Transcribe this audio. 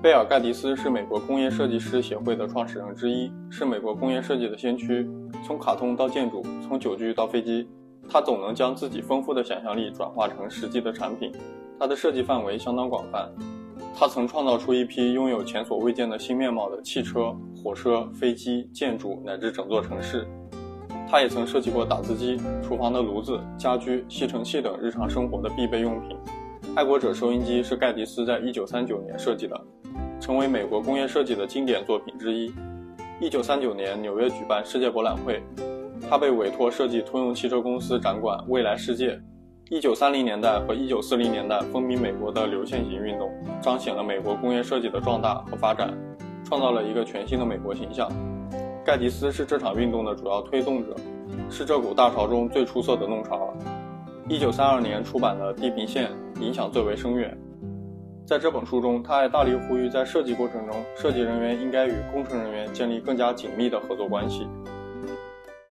贝尔盖迪斯是美国工业设计师协会的创始人之一，是美国工业设计的先驱。从卡通到建筑，从酒具到飞机，他总能将自己丰富的想象力转化成实际的产品。他的设计范围相当广泛，他曾创造出一批拥有前所未见的新面貌的汽车、火车、飞机、建筑乃至整座城市。他也曾设计过打字机、厨房的炉子、家居、吸尘器等日常生活的必备用品。爱国者收音机是盖迪斯在1939年设计的。成为美国工业设计的经典作品之一。一九三九年，纽约举办世界博览会，他被委托设计通用汽车公司展馆“未来世界”。一九三零年代和一九四零年代风靡美国的流线型运动，彰显了美国工业设计的壮大和发展，创造了一个全新的美国形象。盖迪斯是这场运动的主要推动者，是这股大潮中最出色的弄潮儿。一九三二年出版的《地平线》，影响最为深远。在这本书中，他还大力呼吁，在设计过程中，设计人员应该与工程人员建立更加紧密的合作关系。